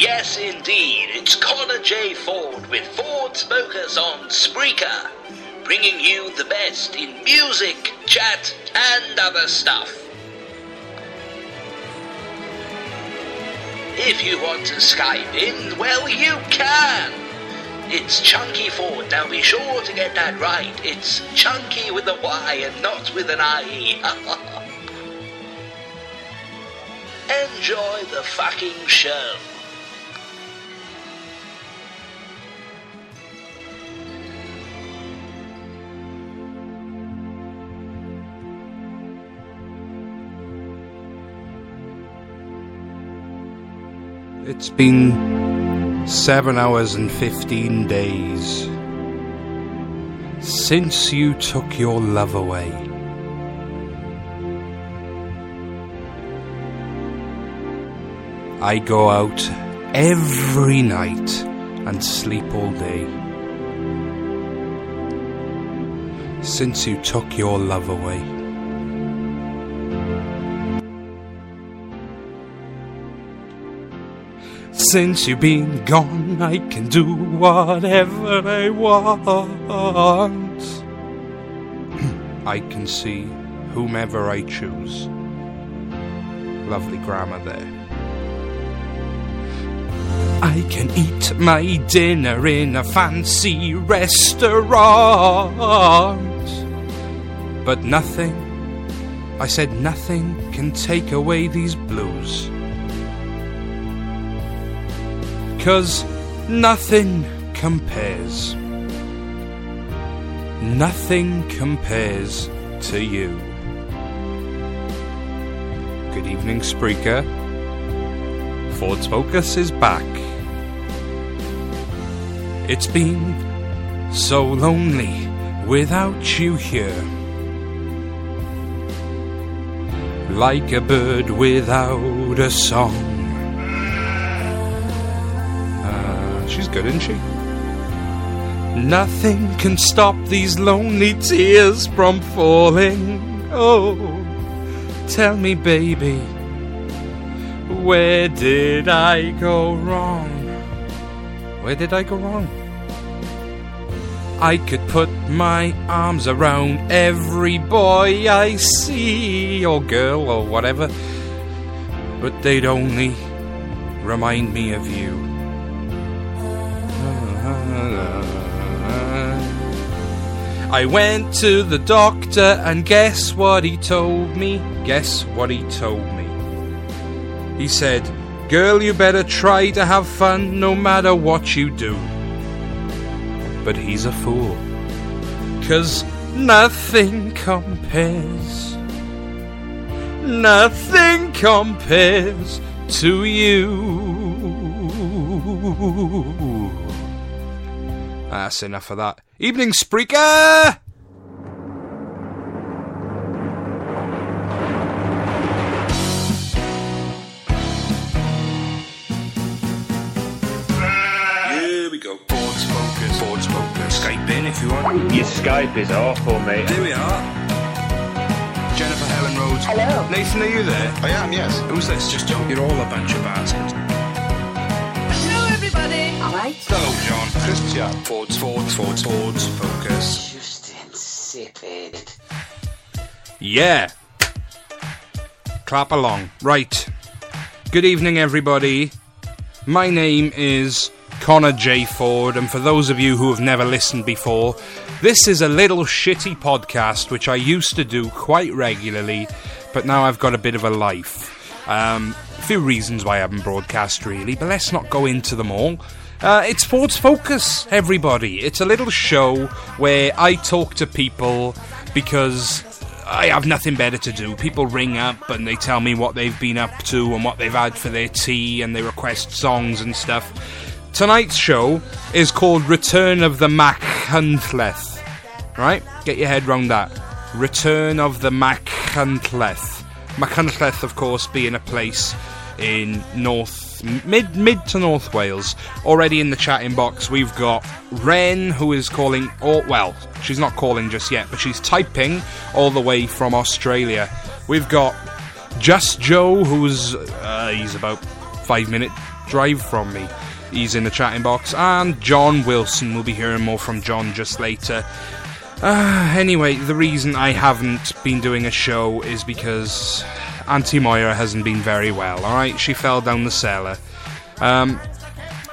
Yes, indeed, it's Connor J. Ford with Ford Smokers on Spreaker, bringing you the best in music, chat, and other stuff. If you want to Skype in, well, you can. It's Chunky Ford. Now be sure to get that right. It's Chunky with a Y and not with an I. Enjoy the fucking show. It's been seven hours and fifteen days since you took your love away. I go out every night and sleep all day. Since you took your love away. Since you've been gone, I can do whatever I want. I can see whomever I choose. Lovely grammar there. I can eat my dinner in a fancy restaurant. But nothing, I said nothing can take away these blues. Cause nothing compares. Nothing compares to you. Good evening, Spreaker. Ford's Focus is back. It's been so lonely without you here. Like a bird without a song. Good, isn't she? Nothing can stop these lonely tears from falling. Oh, tell me, baby, where did I go wrong? Where did I go wrong? I could put my arms around every boy I see, or girl, or whatever, but they'd only remind me of you. I went to the doctor, and guess what he told me? Guess what he told me? He said, Girl, you better try to have fun no matter what you do. But he's a fool. Cause nothing compares. Nothing compares to you. That's enough of that. Evening, Spreaker! Here we go. Ford's Focus. Ford's Focus. Skype in if you want. Your Skype is awful, mate. Here we are. Jennifer Helen Rhodes. Hello. Nathan, are you there? I am, yes. Who's this? Just Joe. You're all a bunch of bastards. Hello. All right. Hello, John. Crisps, yeah. Ford's, Ford's, Ford's, Ford's Focus. Just insipid. Yeah. Clap along. Right. Good evening, everybody. My name is Connor J. Ford, and for those of you who have never listened before, this is a little shitty podcast which I used to do quite regularly, but now I've got a bit of a life. Um, a few reasons why I haven't broadcast really, but let's not go into them all. Uh, it's Ford's Focus, everybody. It's a little show where I talk to people because I have nothing better to do. People ring up and they tell me what they've been up to and what they've had for their tea and they request songs and stuff. Tonight's show is called Return of the Mac Huntleth. Right? Get your head round that. Return of the Mac Huntleth. Machynlleth, of course, being a place in North mid mid to North Wales. Already in the chatting box, we've got Ren, who is calling. Or well, she's not calling just yet, but she's typing all the way from Australia. We've got Just Joe, who's uh, he's about five minute drive from me. He's in the chatting box. And John Wilson. We'll be hearing more from John just later. Uh, anyway, the reason I haven't been doing a show is because Auntie Moira hasn't been very well, alright? She fell down the cellar. Um,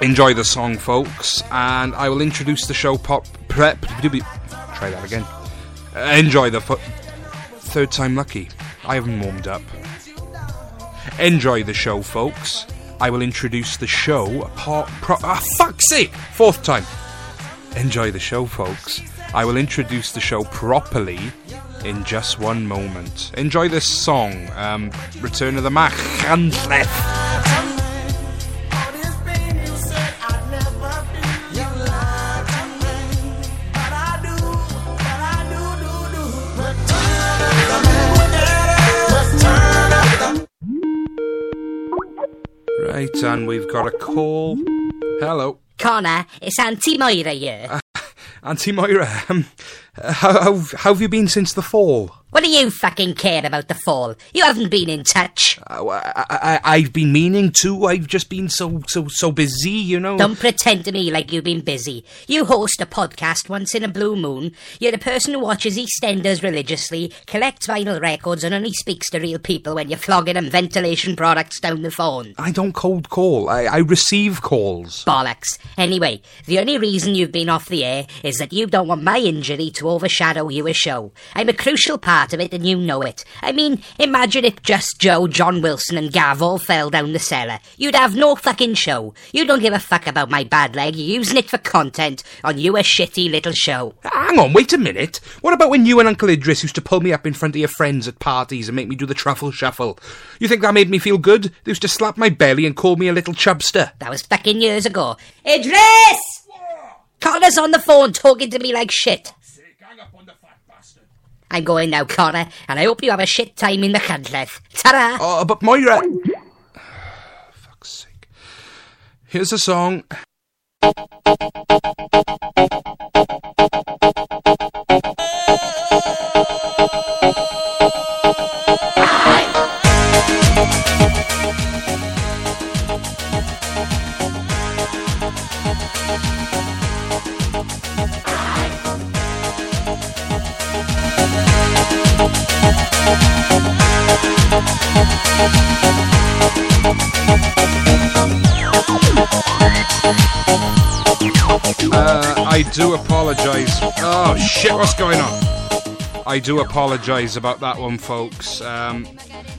enjoy the song, folks, and I will introduce the show pop. Prep. Try that again. Uh, enjoy the. Fo- third time lucky. I haven't warmed up. Enjoy the show, folks. I will introduce the show. Part, pro- ah, fuck's sake! Fourth time. Enjoy the show, folks. I will introduce the show properly in just one moment. Enjoy this song, um, Return of the Mac. Right, and we've got a call. Hello. Connor, it's Auntie Moira here. Auntie Moira, um, how, how, how have you been since the fall? What do you fucking care about the fall? You haven't been in touch. Uh, I, I, have been meaning to. I've just been so so so busy, you know. Don't pretend to me like you've been busy. You host a podcast once in a blue moon. You're the person who watches EastEnders religiously, collects vinyl records, and only speaks to real people when you're flogging them ventilation products down the phone. I don't cold call. I, I receive calls. Bollocks. Anyway, the only reason you've been off the air is that you don't want my injury to overshadow your show. I'm a crucial part of it and you know it. I mean, imagine if just Joe, John Wilson and Gav all fell down the cellar. You'd have no fucking show. You don't give a fuck about my bad leg. You're using it for content on your shitty little show. Hang on, wait a minute. What about when you and Uncle Idris used to pull me up in front of your friends at parties and make me do the truffle shuffle? You think that made me feel good? They used to slap my belly and call me a little chubster. That was fucking years ago. Idris! Connor's on the phone talking to me like shit. I'm going now, Connor, and I hope you have a shit time in the Candleth. Ta-ra! Oh, but Moira... Fuck's sake. Here's a song. Uh, I do apologise. Oh shit, what's going on? I do apologise about that one, folks. Um,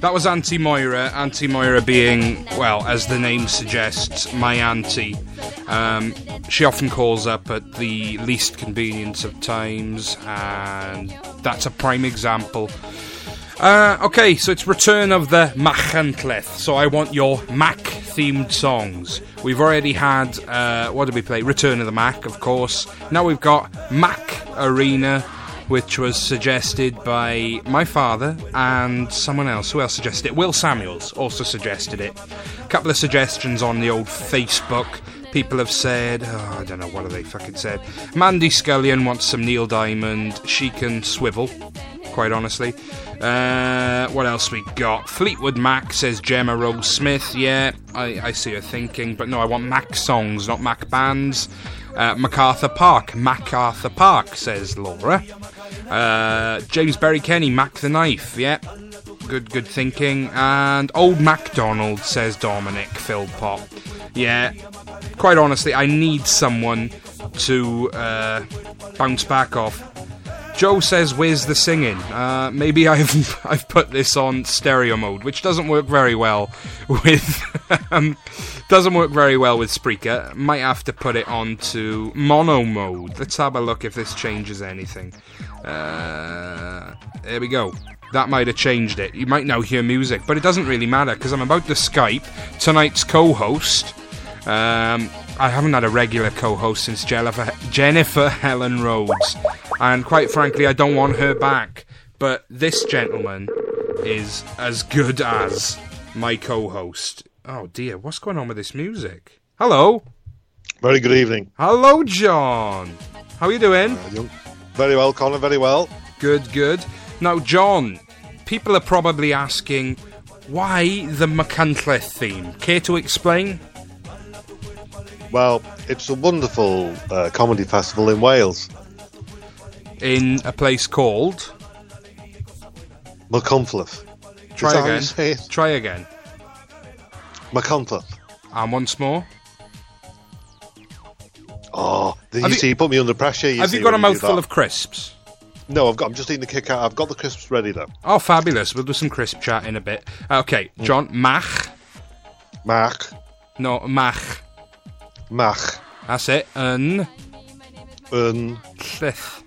that was Auntie Moira. Auntie Moira being, well, as the name suggests, my auntie. Um, she often calls up at the least convenience of times, and that's a prime example. Uh, okay, so it's Return of the Machynlleth. So I want your Mac themed songs. We've already had, uh, what did we play? Return of the Mac, of course. Now we've got Mac Arena, which was suggested by my father and someone else. Who else suggested it? Will Samuels also suggested it. A couple of suggestions on the old Facebook. People have said, oh, I don't know, what have they fucking said? Mandy Scullion wants some Neil Diamond. She can swivel, quite honestly. Uh, what else we got? Fleetwood Mac says Gemma Rose Smith. Yeah, I, I see her thinking, but no, I want Mac songs, not Mac bands. Uh, MacArthur Park, MacArthur Park, says Laura. Uh, James Berry Kenny, Mac the Knife. Yeah, good, good thinking. And Old MacDonald, says Dominic Philpott. Yeah, quite honestly, I need someone to uh, bounce back off. Joe says, "Where's the singing?" Uh, maybe I've I've put this on stereo mode, which doesn't work very well with um, doesn't work very well with Spreaker. Might have to put it onto mono mode. Let's have a look if this changes anything. Uh, there we go. That might have changed it. You might now hear music, but it doesn't really matter because I'm about to Skype tonight's co-host. Um, I haven't had a regular co-host since Jennifer, Jennifer Helen Rhodes, and quite frankly, I don't want her back. But this gentleman is as good as my co-host. Oh dear, what's going on with this music? Hello. Very good evening. Hello, John. How are you doing? Uh, very well, Connor. Very well. Good, good. Now, John, people are probably asking why the Machynlleth theme. Care to explain? Well, it's a wonderful uh, comedy festival in Wales, In a place called. Machynlleth. Try Is that how you again. Try again. Machynlleth. And once more. Oh, you Have you- see, you put me under pressure. You Have see, you got a mouthful of crisps? No, I've got. I'm just eating the kick out. I've got the crisps ready though. Oh, fabulous. We'll do some crisp chat in a bit. Okay, Mm. John. Mach. Mach, No, mach. Mach. A se, yn... Yn... Llith.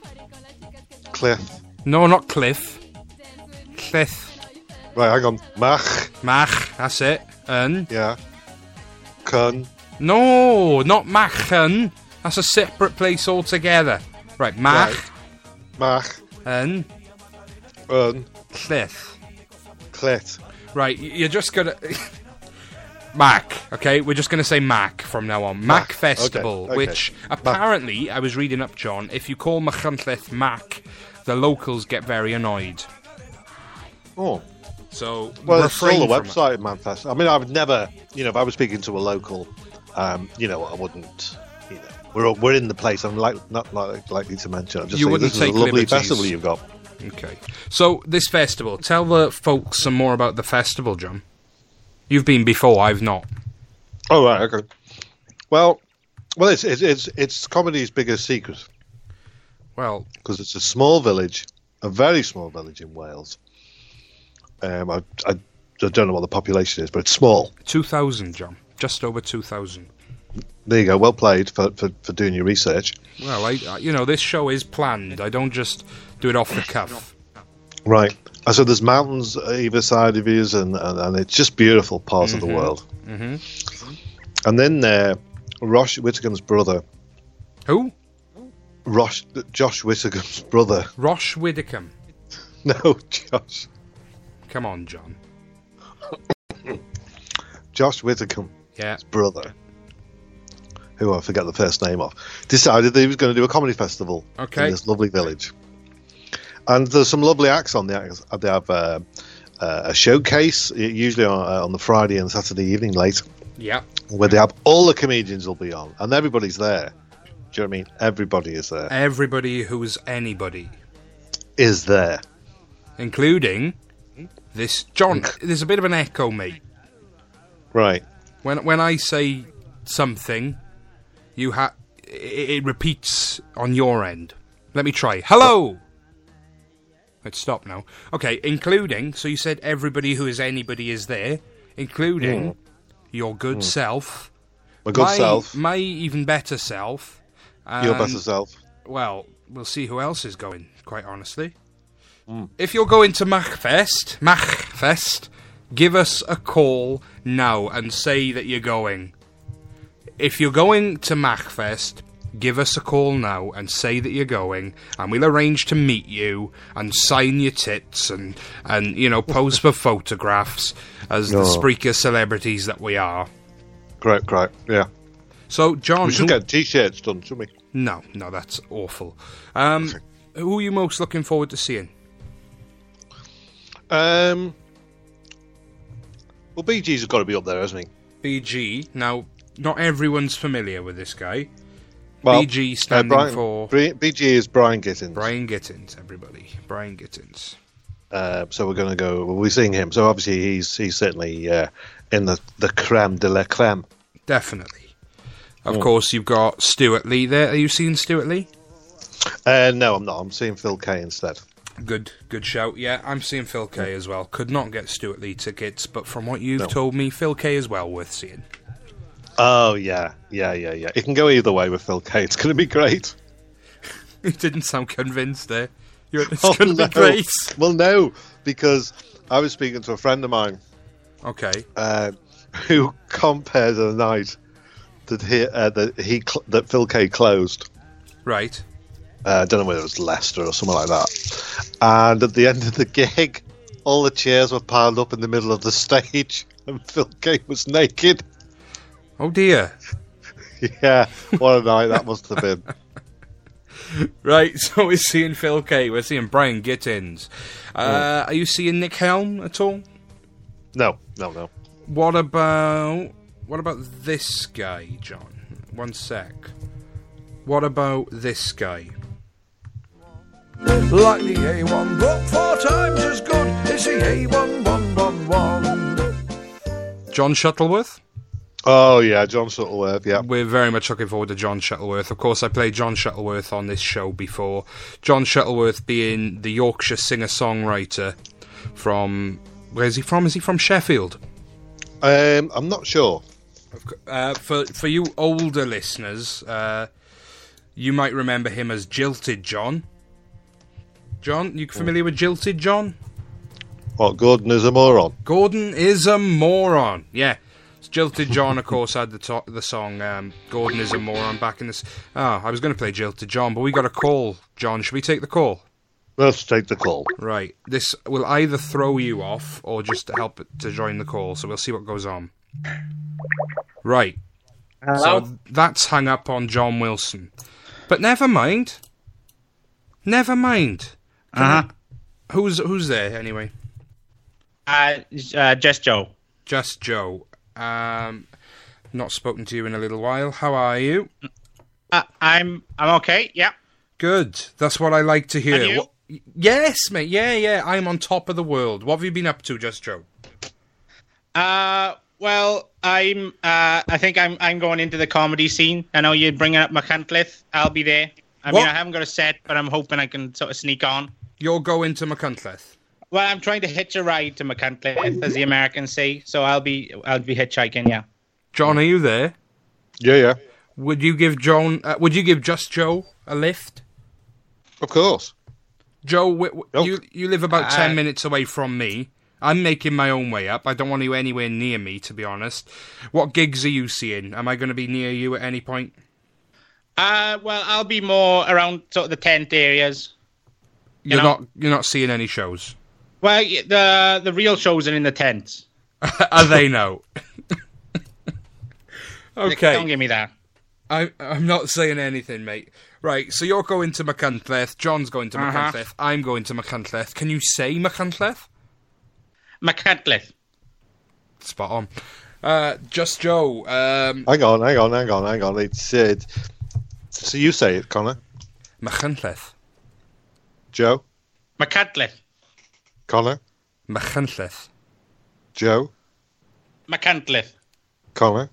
Cliff. No, not cliff. Llith. Right, hang on. Mach. Mach, that's it. Yn. Yeah. Cun. No, not machen. That's a separate place altogether. Right, mach. Right. Mach. Yn. Yn. Cliff. Clit. Right, you're just gonna... Mac, okay? We're just gonna say Mac from now on. Mac, Mac, Festival, okay, okay. which apparently, I was reading up, John, if you call Machynlleth Mac, the locals get very annoyed. Oh, So, well, it's all the it. website, Manfest. I mean, I would never, you know, if I was speaking to a local, um, you know, I wouldn't, you know, we're we're in the place. I'm like not like, likely to mention. I'm just You saying, wouldn't this is a lovely liberties. festival you've got. Okay. So, this festival, tell the folks some more about the festival, John. You've been before, I've not. Oh right, okay. Well, well, it's it's it's, it's comedy's biggest secret Well, because it's a small village, a very small village in Wales. Um, I, I, I don't know what the population is, but it's small. 2,000, John. Just over 2,000. There you go. Well played for, for, for doing your research. Well, I, I, you know, this show is planned. I don't just do it off the cuff. Right. And so there's mountains either side of you, and, and, and it's just beautiful part of the world. Mm-hmm. And then uh, Rosh Whittaker's brother, Who? Rosh, Josh Whittaker's brother. Rosh Widdicombe. No, Josh. Come on, John. Josh Whittaker's Yeah. brother, who I forget the first name of, decided that he was going to do a comedy festival Okay. in this lovely village. And there's some lovely acts on the acts. They have uh, uh, a showcase, usually on, uh, on the Friday and Saturday evening late. Yeah. where they have all the comedians will be on, and everybody's there. Do you know what I mean? Everybody is there. Everybody who's anybody, Is there? including this John. There's a bit of an echo, mate. Right. When when I say something, you ha it, it repeats on your end. Let me try. Hello. Let's stop now. Okay, including. So you said everybody who is anybody is there, including your good self, My good my, self, my even better self. your better self. Well, we'll see who else is going, quite honestly. Hmm. If you're going to Machfest, Machfest, give us a call now and say that you're going. If you're going to Machfest, give us a call now and say that you're going, and we'll arrange to meet you and sign your tits and, and you know, pose for photographs as the Spreaker celebrities that we are. Great, great. Yeah. So, John, We should who- get t-shirts done, shouldn't we? no, no, that's awful. Um, who are you most looking forward to seeing? Um. Well, BG's got to be up there, hasn't he? BG. Now, not everyone's familiar with this guy. Well, BG uh, standing Brian- for BG is Brian Gittins. Brian Gittins, everybody. Brian Gittins. Uh, so we're going to go. we're seeing him. So obviously he's he's certainly uh, in the the creme de la creme. Definitely. Of course, you've got Stewart Lee there. Are you seeing Stewart Lee? Uh, no, I'm not. I'm seeing Phil Kay instead. Good, good shout. Yeah, I'm seeing Phil Kay as well. Could not get Stewart Lee tickets, but from what you've No. told me, Phil Kay is well worth seeing. Oh yeah, yeah, yeah, yeah. It can go either way with Phil Kay. It's going to be great. You didn't sound convinced there. You're, it's Oh, going to no. be great. Well, no, because I was speaking to a friend of mine Okay. uh, who compared the night that he uh, that he cl- that Phil Kay closed. Right. Uh, I don't know whether it was Leicester or something like that. And at the end of the gig, all the chairs were piled up in the middle of the stage, and Phil Kay was naked. Oh dear. Yeah, what a night that must have been. Right, so we're seeing Phil Kay, we're seeing Brian Gittins. Uh, Are you seeing Nick Helm at all? No, no, no. What about what about this guy, John? one sec. What about this guy? Like the A1, but four times as good. It's the A1111. John Shuttleworth? Oh yeah, John Shuttleworth. Yeah. We're very much looking forward to John Shuttleworth. Of course, I played John Shuttleworth on this show before. John Shuttleworth being the Yorkshire singer songwriter from. Where's he from? Is he from Sheffield? Um, I'm not sure. Uh, for for you older listeners, uh, you might remember him as Jilted John. John, you familiar with Jilted John? What Gordon is a moron. Gordon is a moron. Yeah. Jilted John, of course, had the to- the song um, "Gordon is a moron" back in this. Oh, I was going to play Jilted John, but we got a call. John, should we take the call? Let's take the call. Right. This will either throw you off or just help to join the call. So we'll see what goes on. Right. Hello? So that's hung up on John Wilson. But never mind. Never mind. Uh huh. Who's who's there anyway? Uh, uh, just Joe. Just Joe. Um, not spoken to you in a little while. How are you? Uh, I'm I'm okay. Yeah. Good. That's what I like to hear. What- yes, mate. Yeah, yeah. I'm on top of the world. What have you been up to, Just Joe? Uh, well, I'm. Uh, I think I'm. I'm going into the comedy scene. I know you're bringing up McCuntleth. I'll be there. I What? mean, I haven't got a set, but I'm hoping I can sort of sneak on. You're going to McCuntleth. Well, I'm trying to hitch a ride to McCuntleth, as the Americans say. So I'll be. I'll be hitchhiking. Yeah. John, are you there? Yeah, yeah. Would you give John? Uh, would you give Just Joe a lift? Of course. Joe, w- w- Nope. you you live about Uh, ten minutes away from me. I'm making my own way up. I don't want you anywhere near me, to be honest. What gigs are you seeing? Am I going to be near you at any point? Uh, well, I'll be more around sort of the tent areas. You're know- not. You're not seeing any shows. Well, the the real shows are in the tents. Are they no? okay. Don't give me that. I, I'm not saying anything, mate. Right, so you're going to McCuntleth, John's going to Uh-huh. McCuntleth, I'm going to McCuntleth. Can you say McCuntleth? McCuntleth. Spot on. Uh, just Joe. Um, Hang on, hang on, hang on, hang on. It's uh, so you say it, Connor. McCuntleth. Joe. McCuntleth. Connor. McCuntleth. Joe. McCuntleth. Connor.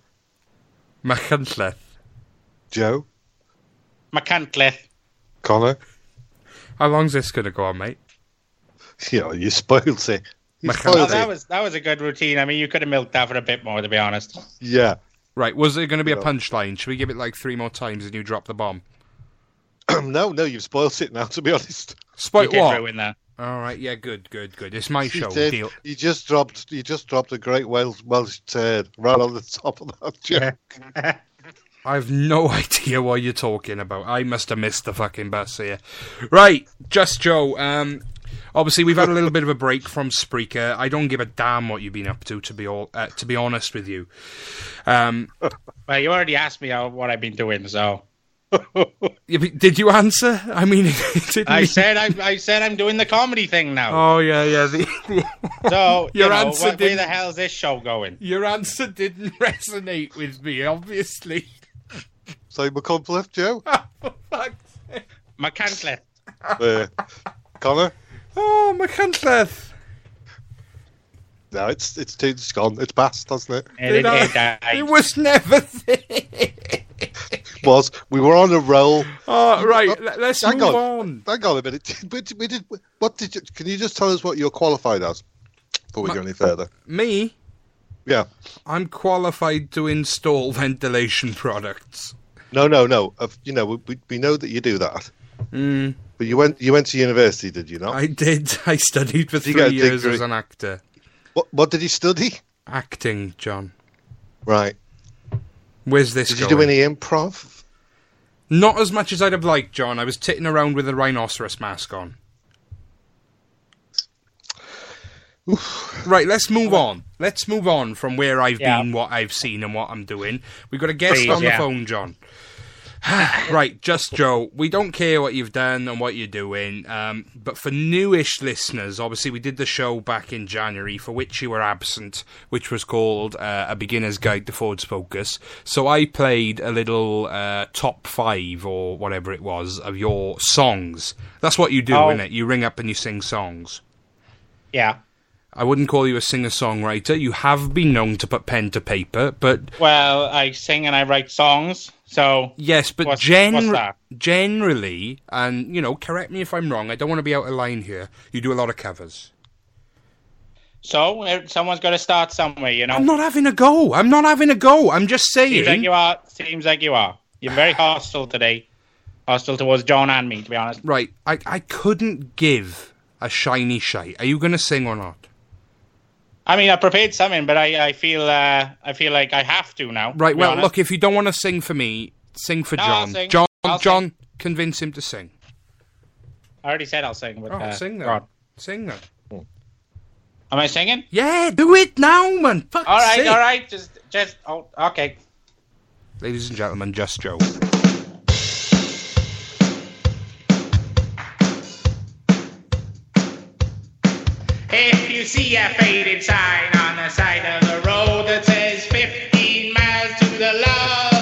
McCuntleth. Joe. McCuntleth. Connor. How long's this going to go on, mate? You know, you spoiled it. You spoiled Oh, That's that was that was a good routine. I mean, you could have milked that for a bit more, to be honest. Yeah. Right, was it going to be a punchline? Should we give it like three more times and you drop the bomb? no, no, you've spoiled it now. To be honest, Spoil what? ruin that. All right, yeah, good, good, good. It's my you show. did. Deal. You just dropped. You just dropped a great Welsh Welsh turd right on the top of that joke. I've no idea what you're talking about. I must have missed the fucking bus here. Right, just Joe. Um, obviously we've had a little bit of a break from Spreaker. I don't give a damn what you've been up to, to be all, uh, to be honest with you. Um, Well, you already asked me what I've been doing, so yeah, but did you answer? I mean, didn't I you- said I, I said I'm doing the comedy thing now. Oh yeah, yeah. The, the- so you your know, answer where, where didn't- the hell's this show going? your answer didn't resonate with me, obviously. So McCumpleth, Joe. For fuck's sake. McCuntleth. uh, Connor. Oh, McCuntleth. No, it's it's it's gone. It's past, hasn't it? And it, I- it. It was never there. Was we were on a roll. Oh, right. let- Let's Hang move on. on. Hang on a minute. But we did. What did you? Can you just tell us what you're qualified as before we Ma- go any further? Me, Yeah. I'm qualified to install ventilation products. No, no, no. You know, we, we know that you do that. Mm, But you went you went to university, did you not? I did. I studied for Did three years degree? as an actor. What what did you study? Acting, John. Right. Where's this Did you do any improv? Not as much as I'd have liked, John. I was titting around with a rhinoceros mask on. Right, let's move on. Let's move on from where I've Yeah. been, what I've seen, and what I'm doing. We've got a guest Please, on the yeah. phone, John. right, just Joe. We don't care what you've done and what you're doing, um, but for newish listeners, obviously we did the show back in January, for which you were absent, which was called uh, A Beginner's Guide to Ford's Focus. So I played a little uh, top five or whatever it was of your songs. That's what you do, Oh. isn't it? You ring up and you sing songs. Yeah. I wouldn't call you a singer songwriter. You have been known to put pen to paper, but Well, I sing and I write songs. So Yes, but What's- gen- what's generally, and you know, correct me if I'm wrong. I don't want to be out of line here. You do a lot of covers. so uh, someone's got to start somewhere, you know. I'm not having a go. I'm not having a go. I'm just saying. Seems like you are. Seems like you are. You're very hostile today. Hostile towards John and me, to be honest. Right, I I couldn't give a shiny shite. Are you going to sing or not? I mean, I prepared something, but I, I feel uh, I feel like I have to now. Right. Well, honest. look. If you don't want to sing for me, sing for No, John. sing. John. I'll John. Convince him to sing. I already said I'll sing. But, Oh, uh, sing then. Sing then. Am I singing? Yeah, do it now, man. Fuck's All right, sake. all right. Just, just. Oh, okay. Ladies and gentlemen, just Joe. If you see a faded sign on the side of the road that says 15 miles to the Love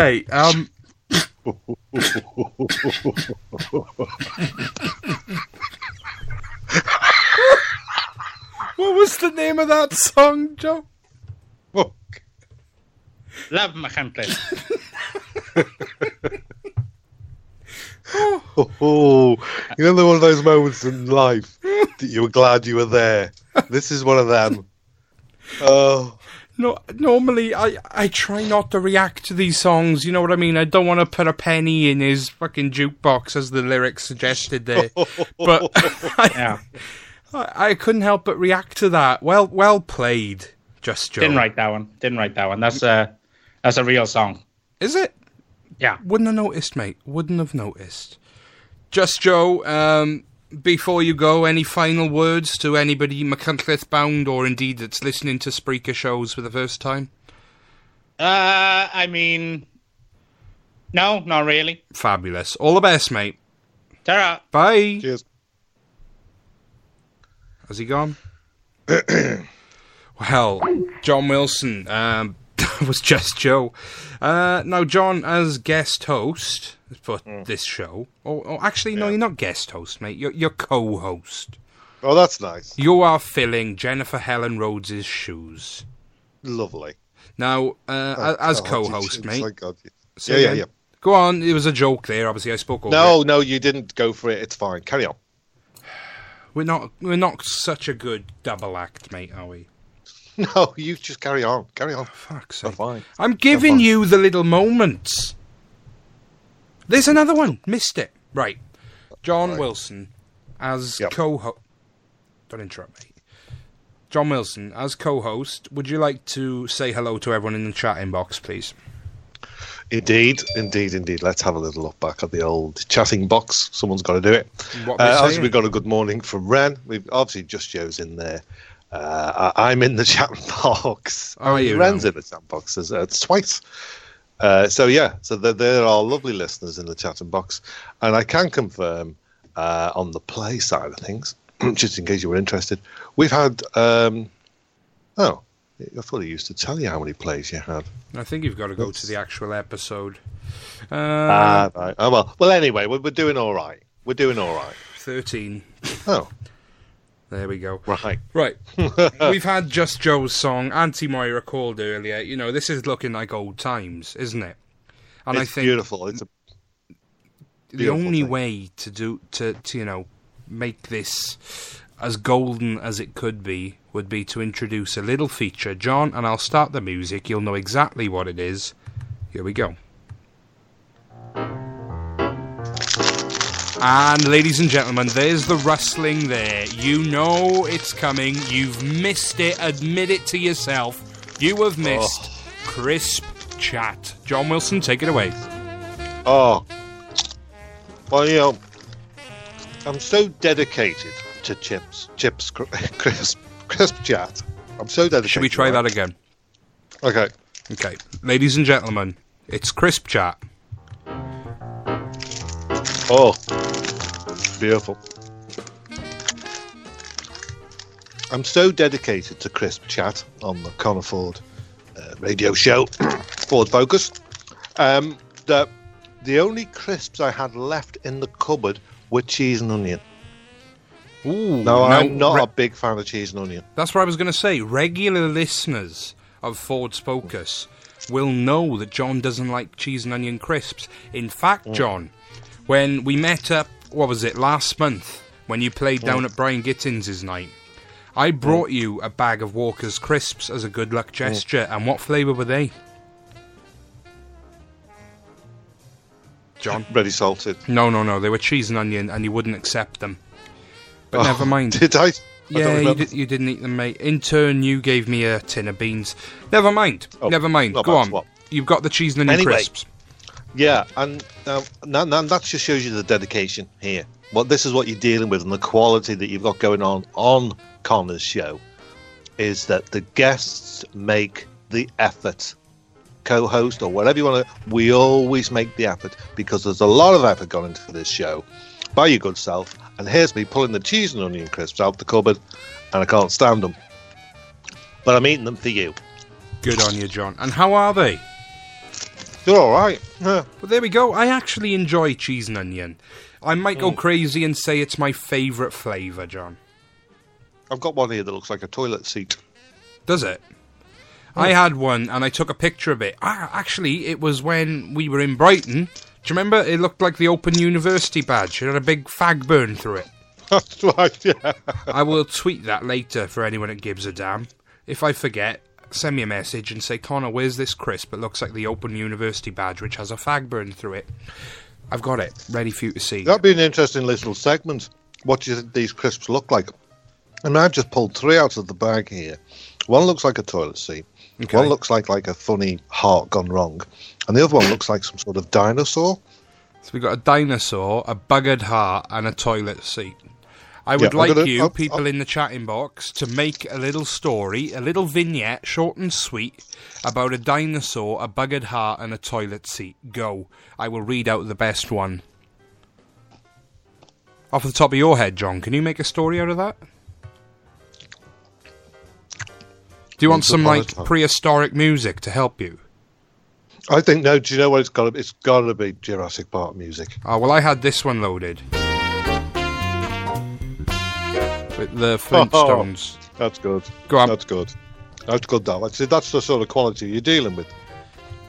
Okay. Um. what was the name of that song, Joe? Fuck. Love Mac, Cutlet. Oh, you know, one of those moments in life that you were glad you were there. This is one of them. Oh, No, normally I I try not to react to these songs. You know what I mean? I don't want to put a penny in his fucking jukebox, as the lyrics suggested there. but I, Yeah. I, I couldn't help but react to that. Well, well played, Just Joe. Didn't write that one. Didn't write that one. That's a, that's a real song. Is it? Yeah. Wouldn't have noticed, mate. Wouldn't have noticed. Just Joe. Um, before you go, any final words to anybody McCuntleth bound, or indeed that's listening to Spreaker shows for the first time? Uh, I mean, no, not really. Fabulous. All the best, mate. Ta-ra. Bye. cheers. Has he gone? well, John Wilson um, was just Joe. Uh, now, John, as guest host for this show, or, or actually, no, you're not guest host, mate. You're, you're co-host. Oh, that's nice. You are filling Jennifer Helen Rhodes' shoes. Lovely. Now, uh, Oh, as God, co-host, mate. like God. say Yeah, yeah, yeah. Go on. It was a joke there. Obviously, I spoke over. No, it. no, you didn't go for it. It's fine. Carry on. we're not. We're not such a good double act, mate, are we? No, you just carry on. Carry on. Fuck's You're sake. fine. I'm giving fine. you the little moments. There's another one. Missed it. Right. John Right. Wilson as Yep. co-host. Don't interrupt me. John Wilson as co-host. Would you like to say hello to everyone in the chat inbox, please? Indeed, indeed, indeed. Let's have a little look back at the old chatting box. Someone's got to do it. What Uh, obviously, we've got a good morning from Ren. We've obviously just Joe's in there. Uh, I'm in the chat box. Are you Ren's now? in the chat box. It's, uh, it's twice. Uh, so yeah, so there, there are lovely listeners in the chat and box, and I can confirm uh, on the play side of things, just in case you were interested, we've had. Um, oh, I thought he used to tell you how many plays you had. I think you've got to go to the actual episode. Uh, Ah, right. Oh well. Well, anyway, we're, we're doing all right. We're doing all right. 13. Oh, There we go. right. Right. We've had Just Joe's song. Auntie Moira called earlier. You know, this is looking like old times, isn't it? And it's I think beautiful. It's a the only thing. way to do to, to you know make this as golden as it could be would be to introduce a little feature, John, and I'll start the music. You'll know exactly what it is. Here we go. And ladies and gentlemen, there's the rustling there. You know it's coming. You've missed it. Admit it to yourself. You have oh. missed crisp chat. John Wilson, take it away. Oh, well, you know, I'm so dedicated to chips, chips, cr- crisp, crisp chat. I'm so dedicated. Should we try that again? Okay. Okay, ladies and gentlemen, it's crisp chat. Oh, beautiful. I'm so dedicated to crisp chat on the Connor Ford uh, radio show, Ford Focus, um, that the only crisps I had left in the cupboard were cheese and onion. Ooh, No, I'm not re- a big fan of cheese and onion. That's what I was going to say. Regular listeners of Ford's Focus will know that John doesn't like cheese and onion crisps. In fact, Mm. John, when we met up, what was it, last month, when you played down at Brian Gittins' night, I brought you a bag of Walker's crisps as a good luck gesture. And what flavour were they? John? Ready salted. No, no, no. They were cheese and onion, and you wouldn't accept them. But Oh, never mind. Did I? I Yeah, you, remember. did, you didn't eat them, mate. In turn, you gave me a tin of beans. Never mind. Oh, Never mind. not Go on. swap. You've got the cheese and onion Anyway. crisps. Yeah, and um, now, now that just shows you the dedication here. What this is what you're dealing with, and the quality that you've got going on on Connor's show is that the guests make the effort. Co-host or whatever you want to, we always make the effort because there's a lot of effort gone into this show by your good self. And here's me pulling the cheese and onion crisps out the cupboard, and I can't stand them. But I'm eating them for you. Good on you, John. And how are they? They're all right. Yeah. Well, there we go. I actually enjoy cheese and onion. I might Mm. go crazy and say it's my favourite flavour, John. I've got one here that looks like a toilet seat. Does it? I had one and I took a picture of it. Ah, actually, it was when we were in Brighton. Do you remember? It looked like the Open University badge. It had a big fag burn through it. That's right. Yeah. I will tweet that later for anyone that gives a damn. If I forget, send me a message and say, Connor, where's this crisp? It looks like the Open University badge, which has a fag burn through it. I've got it, ready for you to see. That'd be an interesting little segment. What do you think these crisps look like? And I've just pulled three out of the bag here. One looks like a toilet seat. Okay. One looks like like a funny heart gone wrong, and the other one looks like some sort of dinosaur. So we've got a dinosaur, a buggered heart, and a toilet seat. I would Yeah, like gonna- you, I'll- people I'll- in the chatting box, to make a little story, a little vignette, short and sweet, about a dinosaur, a buggered heart, and a toilet seat. Go. I will read out the best one. Off the top of your head, John, can you make a story out of that? Do you want some like prehistoric music to help you? I think no. Do you know what it's got? to be It's got to be Jurassic Park music. Oh, well, I had this one loaded. The Flintstones. That's good. Go on. That's good. That's good. That. That's, that's the sort of quality you're dealing with.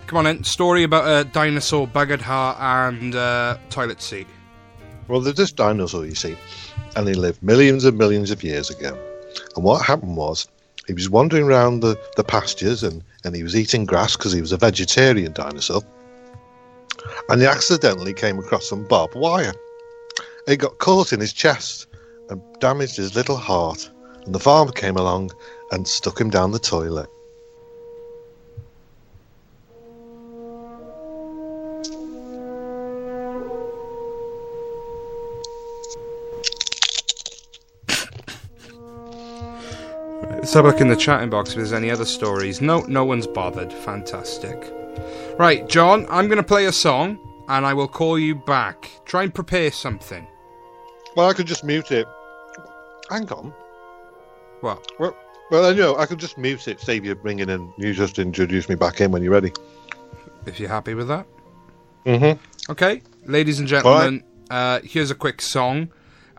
Come on then, story about a dinosaur, buggered heart, and uh, toilet seat. Well, there's this dinosaur, you see, and he lived millions and millions of years ago. And what happened was, he was wandering around the, the pastures and, and he was eating grass because he was a vegetarian dinosaur. And he accidentally came across some barbed wire. It got caught in his chest and damaged his little heart. And the farmer came along and stuck him down the toilet. Let's have a look in the chatting box if there's any other stories. No, no one's bothered. Fantastic. Right, John, I'm going to play a song and I will call you back. Try and prepare something. Well, I could just mute it. Hang on. What? Well, well, I know I could just mute it, save you bringing in. You just introduce me back in when you're ready. If you're happy with that. Mm-hmm. Okay, ladies and gentlemen, uh, here's a quick song.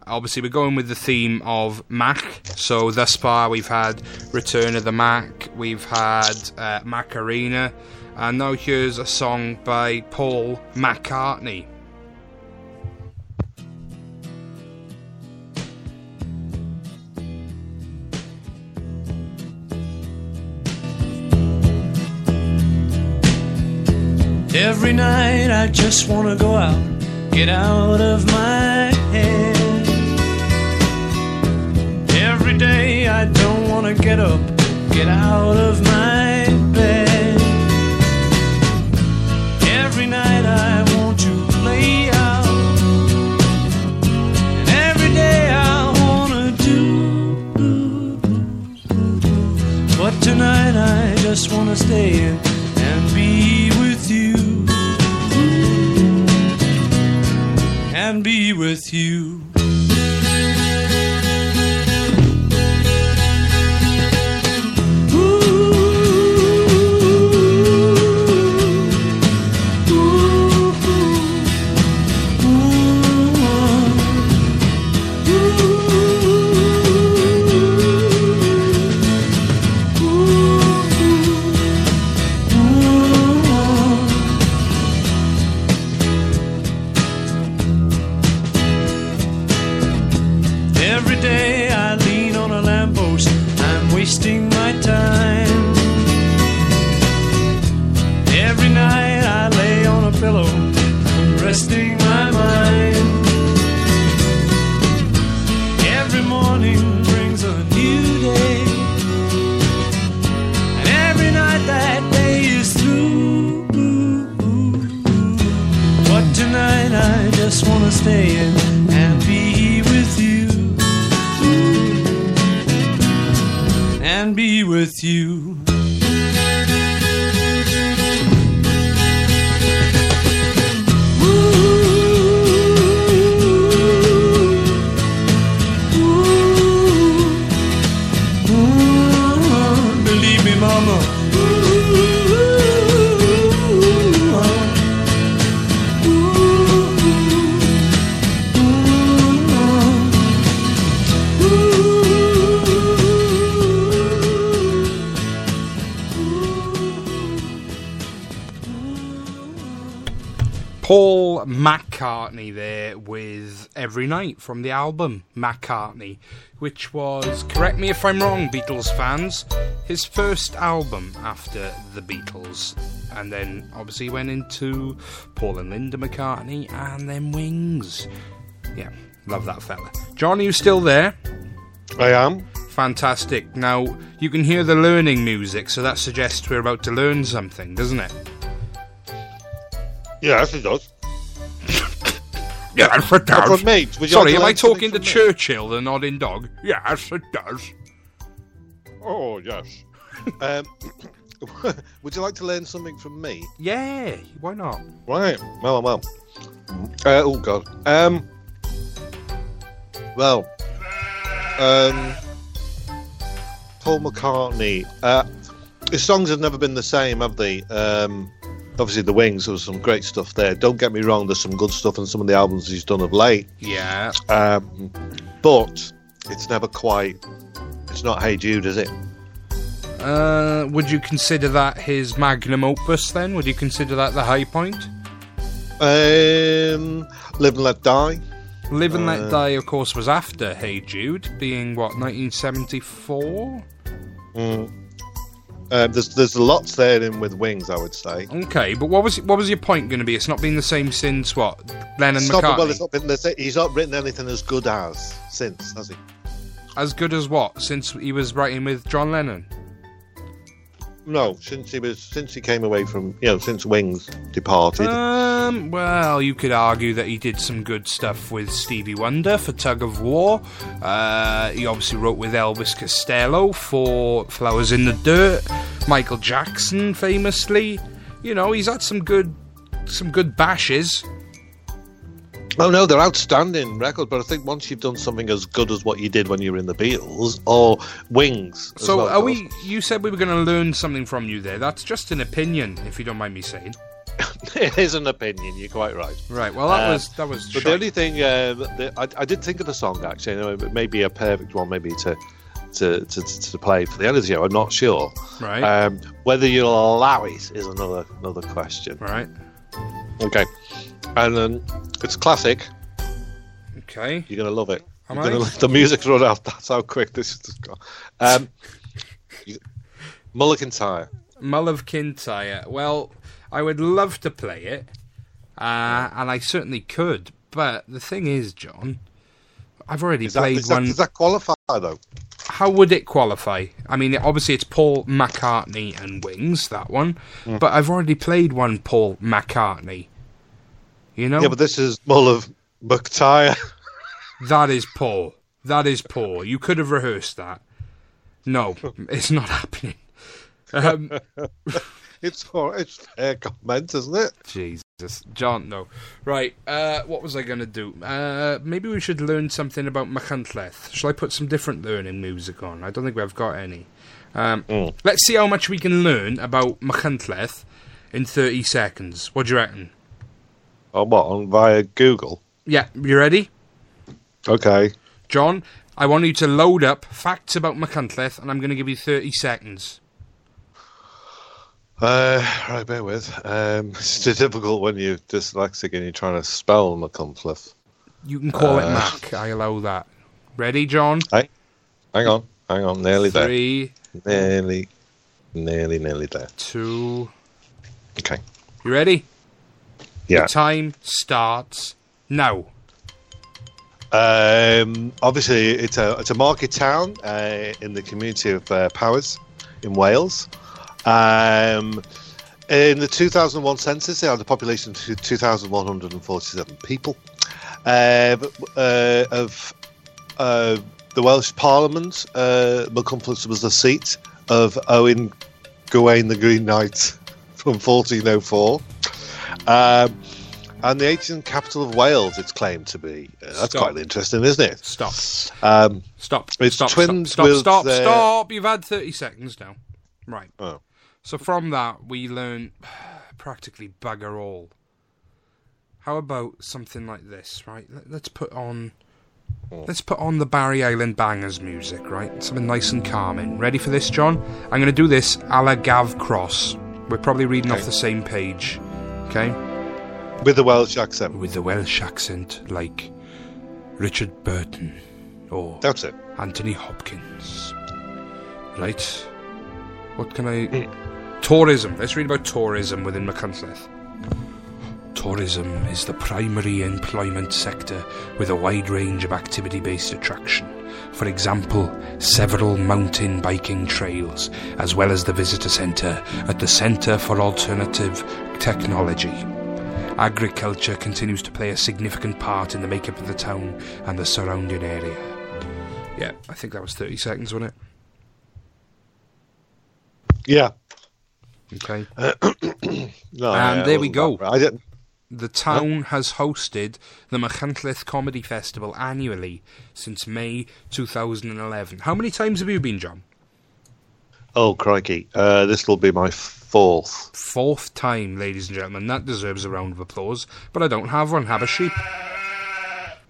Obviously, we're going with the theme of Mac. So thus far, we've had Return of the Mac, we've had uh, Macarena, and now here's a song by Paul McCartney. Every night I just wanna go out, get out of my head. Every day I don't wanna get up, get out of my bed. Every night I want to play out, and every day I wanna do. But tonight I just wanna stay in and be Be with you. Day I lean on a lamppost, I'm wasting my time. Every night I lay on a pillow, I'm resting my mind. Every morning brings a new day, and every night that day is through. But tonight I just wanna stay in with you. McCartney there with Every Night from the album McCartney, which was, correct me if I'm wrong, Beatles fans, his first album after the Beatles. And then obviously went into Paul and Linda McCartney and then Wings. Yeah, love that fella. John, are you still there? I am. Fantastic. Now, you can hear the learning music, so that suggests we're about to learn something, doesn't it? Yes, it does. Yes, it does. would Sorry, am I talking to? Churchill, the nodding dog? Yes, it does. Oh, yes. um, would you like to learn something from me? Yeah, why not? Right. Well, well. Uh, oh God. Um. Well. Um. Paul McCartney. Uh, his songs have never been the same, have they? Um. Obviously, the Wings. There was some great stuff there. Don't get me wrong. There's some good stuff in some of the albums he's done of late. Yeah. Um. But it's never quite. It's not Hey Jude, is it? Uh, would you consider that his magnum opus then? Would you consider that the high point? Um. Live and Let Die. Live and Let Uh, Die, of course, was after Hey Jude, being what, 1974? Mm. Uh, there's there's lots there in with Wings, I would say. Okay, but what was what was your point going to be? It's not been the same since what? Lennon It's not, McCartney? well, it's not been the he's not written anything as good as since, has he? As good as what? Since he was writing with John Lennon? No, since he was since he came away from you know since Wings departed. Um, well, you could argue that he did some good stuff with Stevie Wonder for Tug of War. Uh, he obviously wrote with Elvis Costello for Flowers in the Dirt. Michael Jackson, famously. You know, he's had some good, some good bashes. Oh no, they're outstanding records. But I think once you've done something as good as what you did when you were in the Beatles or Wings, So, well, are we? You said we were going to learn something from you there. That's just an opinion, if you don't mind me saying. it is an opinion. You're quite right. Right. Well, that Uh, was that was. But the only thing uh, that I, I did think of a song actually, you know, it may be a perfect one, maybe to to, to, to play for the end of the show. I'm not sure. Right. Um, whether you'll allow it is another another question. right. Okay. And then it's classic. Okay. You're gonna love it. Am You're I? gonna, the music's run out. That's how quick this is just gone. Um, Mulligan Tire. Mull of Kintyre. Well, I would love to play it, uh, and I certainly could. But the thing is, John, I've already Is that, played that, one. does that qualify though? How would it qualify? I mean, obviously it's Paul McCartney and Wings, that one. Mm. But I've already played one Paul McCartney. You know? Yeah, but this is Mull of McTire. That is Paul. That is Paul. You could have rehearsed that. No, it's not happening. Um, it's for it's fair comment, isn't it? Jesus, John. No, right. Uh, what was I going to do? Uh, maybe we should learn something about Machynlleth. Shall I put some different learning music on? I don't think we've got any. Um, Mm. Let's see how much we can learn about Machynlleth in thirty seconds. What do you reckon? Or what? On via Google. Yeah, you ready, Okay. John? I want you to load up facts about Machynlleth, and I'm going to give you thirty seconds. Uh, right, bear with. Um, it's too difficult when you're dyslexic and you're trying to spell McCumfleth. You can call it Uh, Mac. I allow that. Ready, John? Hey, Hang on, hang on, nearly Three, there. Nearly, nearly, nearly there. two. Okay. You ready? Yeah. The time starts now. Um, obviously, it's a it's a market town uh, in the community of uh, Powys in Wales. Um, in the 2001 census, they had a population of 2,147 people. Uh, uh, of uh, the Welsh Parliament, uh, Machynlleth was the seat of Owen Gawain the Green Knight from 1404. Um, and the ancient capital of Wales, it's claimed to be. Uh, that's Stop. quite interesting, isn't it? Stop. Um, Stop. It's stop. twinned stop. with, Stop. uh, Stop. You've had 30 seconds now. Right. Oh. So from that, we learn practically bugger all. How about something like this, right? Let- Let's put on. Oh. Let's put on the Barry Island Bangers music, right? Something nice and calming. Ready for this, John? I'm going to do this a la Gav Cross. We're probably reading Okay. off the same page. Okay? with the Welsh accent. With the Welsh accent, like Richard Burton or That's it. Anthony Hopkins. Right? What can I. Mm. Tourism. Let's read about tourism within Machynlleth. Tourism is the primary employment sector with a wide range of activity based attraction. For example, several mountain biking trails, as well as the visitor centre at the Centre for Alternative Technology. Agriculture continues to play a significant part in the makeup of the town and the surrounding area. Yeah, I think that was 30 seconds, wasn't it? Yeah. Okay. No, And yeah, there we go. I didn't. The town has hosted the Machynlleth Comedy Festival annually since May 2011. How many times have you been, John? Oh crikey! Uh, this will be my fourth. Fourth time, ladies and gentlemen. That deserves a round of applause, but I don't have one. Have a sheep.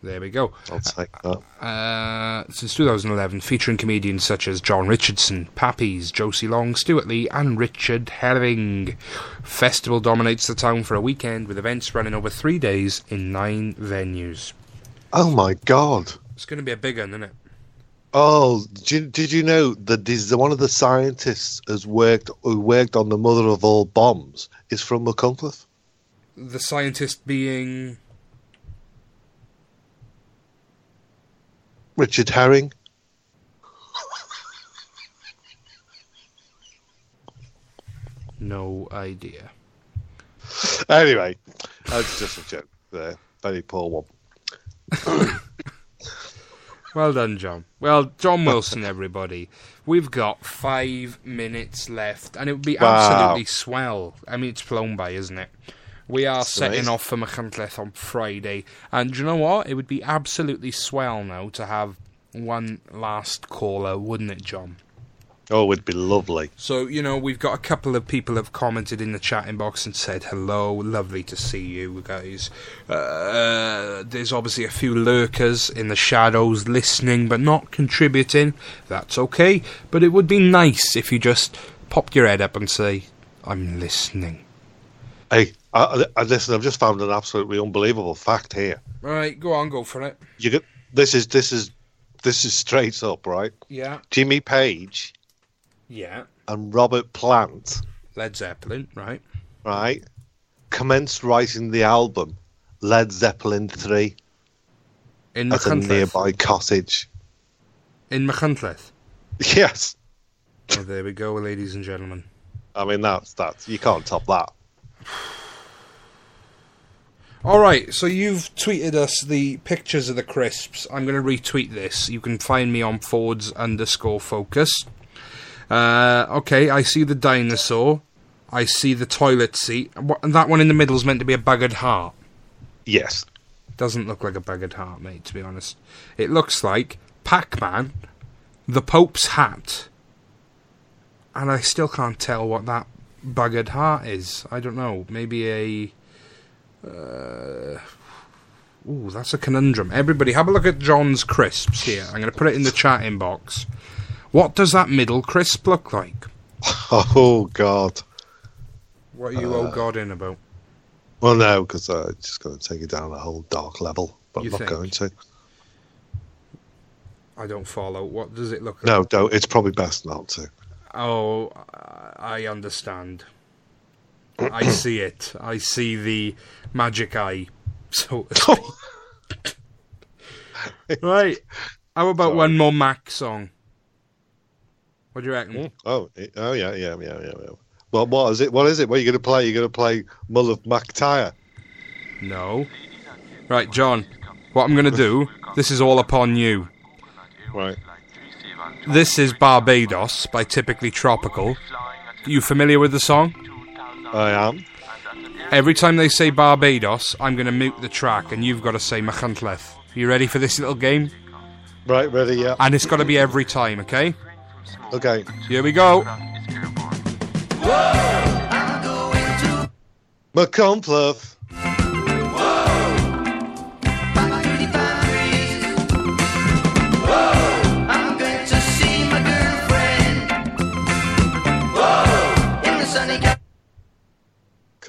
There we go. I'll take that. Uh, since 2011, featuring comedians such as Jon Richardson, Pappy's, Josie Long, Stewart Lee, and Richard Herring. Festival dominates the town for a weekend with events running over three days in nine venues. Oh my god! It's going to be a big one, isn't it? Oh, did you, did you know that this, one of the scientists has worked who worked on the mother of all bombs is from Machynlleth? The scientist being. Richard Herring. No idea. Anyway, that's just a joke. There, very poor one. Well done, John. Well, John Wilson, everybody. We've got five minutes left, and it would be Wow. absolutely swell. I mean, it's flown by, isn't it? We are setting off for Machynlleth on Friday, and do you know what? It would be absolutely swell now to have one last caller, wouldn't it, John? Oh, it'd be lovely. So, you know, we've got a couple of people have commented in the chatting box and said hello, lovely to see you guys. Uh, there's obviously a few lurkers in the shadows listening but not contributing. That's okay, but it would be nice if you just popped your head up and say, I'm listening. Hey, I, I, listen. I've just found an absolutely unbelievable fact here. Right, go on, go for it. You get this is this is this is straight up, right? Yeah. Jimmy Page Yeah. and Robert Plant, Led Zeppelin, right? right, commenced writing the album Led Zeppelin three In at a nearby cottage. In Machynlleth. Yes, Oh, there we go, ladies and gentlemen. I mean that's that's you can't top that. All right, so you've tweeted us the pictures of the crisps. I'm going to retweet this. You can find me on Fords underscore focus. Uh, okay, I see the dinosaur. I see the toilet seat. And that one in the middle is meant to be a buggered heart. Yes, Doesn't look like a buggered heart, mate, to be honest. It looks like Pac Man, the Pope's hat, and I still can't tell what that buggered heart is. I don't know. Maybe a. Uh, ooh, that's a conundrum. Everybody, have a look at John's crisps here. I'm going to put it in the chat inbox. What does that middle crisp look like? Oh God. What are you, oh god, in about? Well, no, because uh, it's just going to take it down a whole dark level. But You I'm not think? going to. I don't follow. What does it look like? No, don't. It's probably best not to. Oh, I understand. I see it. I see the magic eye, so right. How about Sorry. one more Mac song? What do you reckon? Hmm. Oh, it- oh yeah, yeah, yeah, yeah. yeah. Well, what is it? What is it? What are you going to play? You're going to play Mull of MacTire. No. Right, John. What I'm going to do, this is all upon you. Right. This is Barbados by Typically Tropical. You familiar with the song? I am. Every time they say Barbados, I'm going to mute the track and you've got to say Machantleth. You ready for this little game? Right, ready, yeah. And it's got to be every time, okay? Okay. Here we go. McCompluff. I'm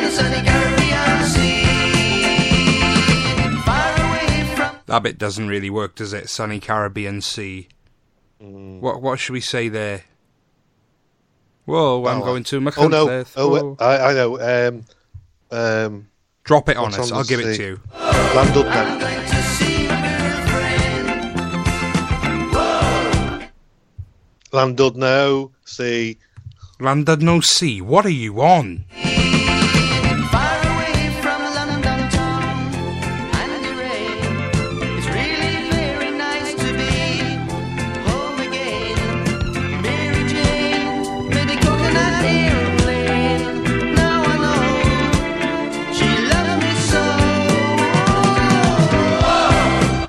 the sunny Caribbean Sea. Far away from. That bit doesn't really work, does it? Sunny Caribbean Sea. What what should we say there? Whoa, I'm Oh, going to my Oh no! Machynlleth. Oh, I, I know. Um, um, Drop it on us. song I'll give it it to you. Land Up Now. going to see my girlfriend. Land Up Now. See. Landed no sea. What are you on?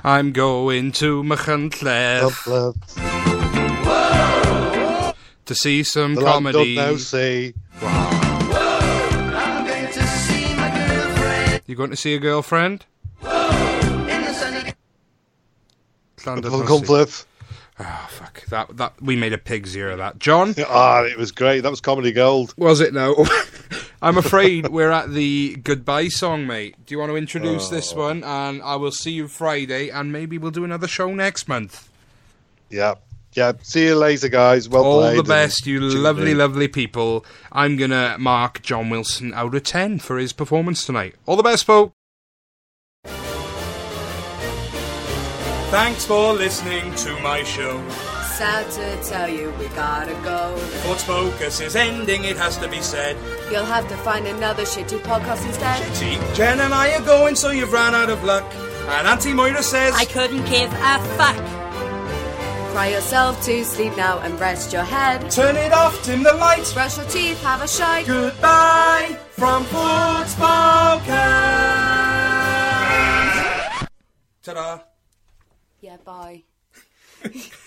I'm going to Machynlleth to see some The Land Up comedy. Now. See. I'm going to see my girlfriend You going to see a girlfriend? in the sunny Standard Full pussy. flip. Oh fuck! That that we made a pig's ear of that. John, Ah, it was great. That was comedy gold. was it now? I'm afraid we're at the goodbye song, mate. Do you want to introduce this Oh. one? And I will see you Friday, and maybe we'll do another show next month. Yeah. Yeah. See you later, guys. Well All played. the best, you GG. lovely, lovely people. I'm gonna mark John Wilson out of ten for his performance tonight. All the best, folks. Thanks for listening to my show. Sad to tell you, we gotta go. Ford's Focus is ending, it has to be said. You'll have to find another shitty podcast instead. See, Jen and I are going, so you've ran out of luck. And Auntie Moira says, I couldn't give a fuck. Cry yourself to sleep now and rest your head. Turn it off, dim the lights. Brush your teeth, have a shite. Goodbye from Ford's Focus. Ta-da. Yeah, bye.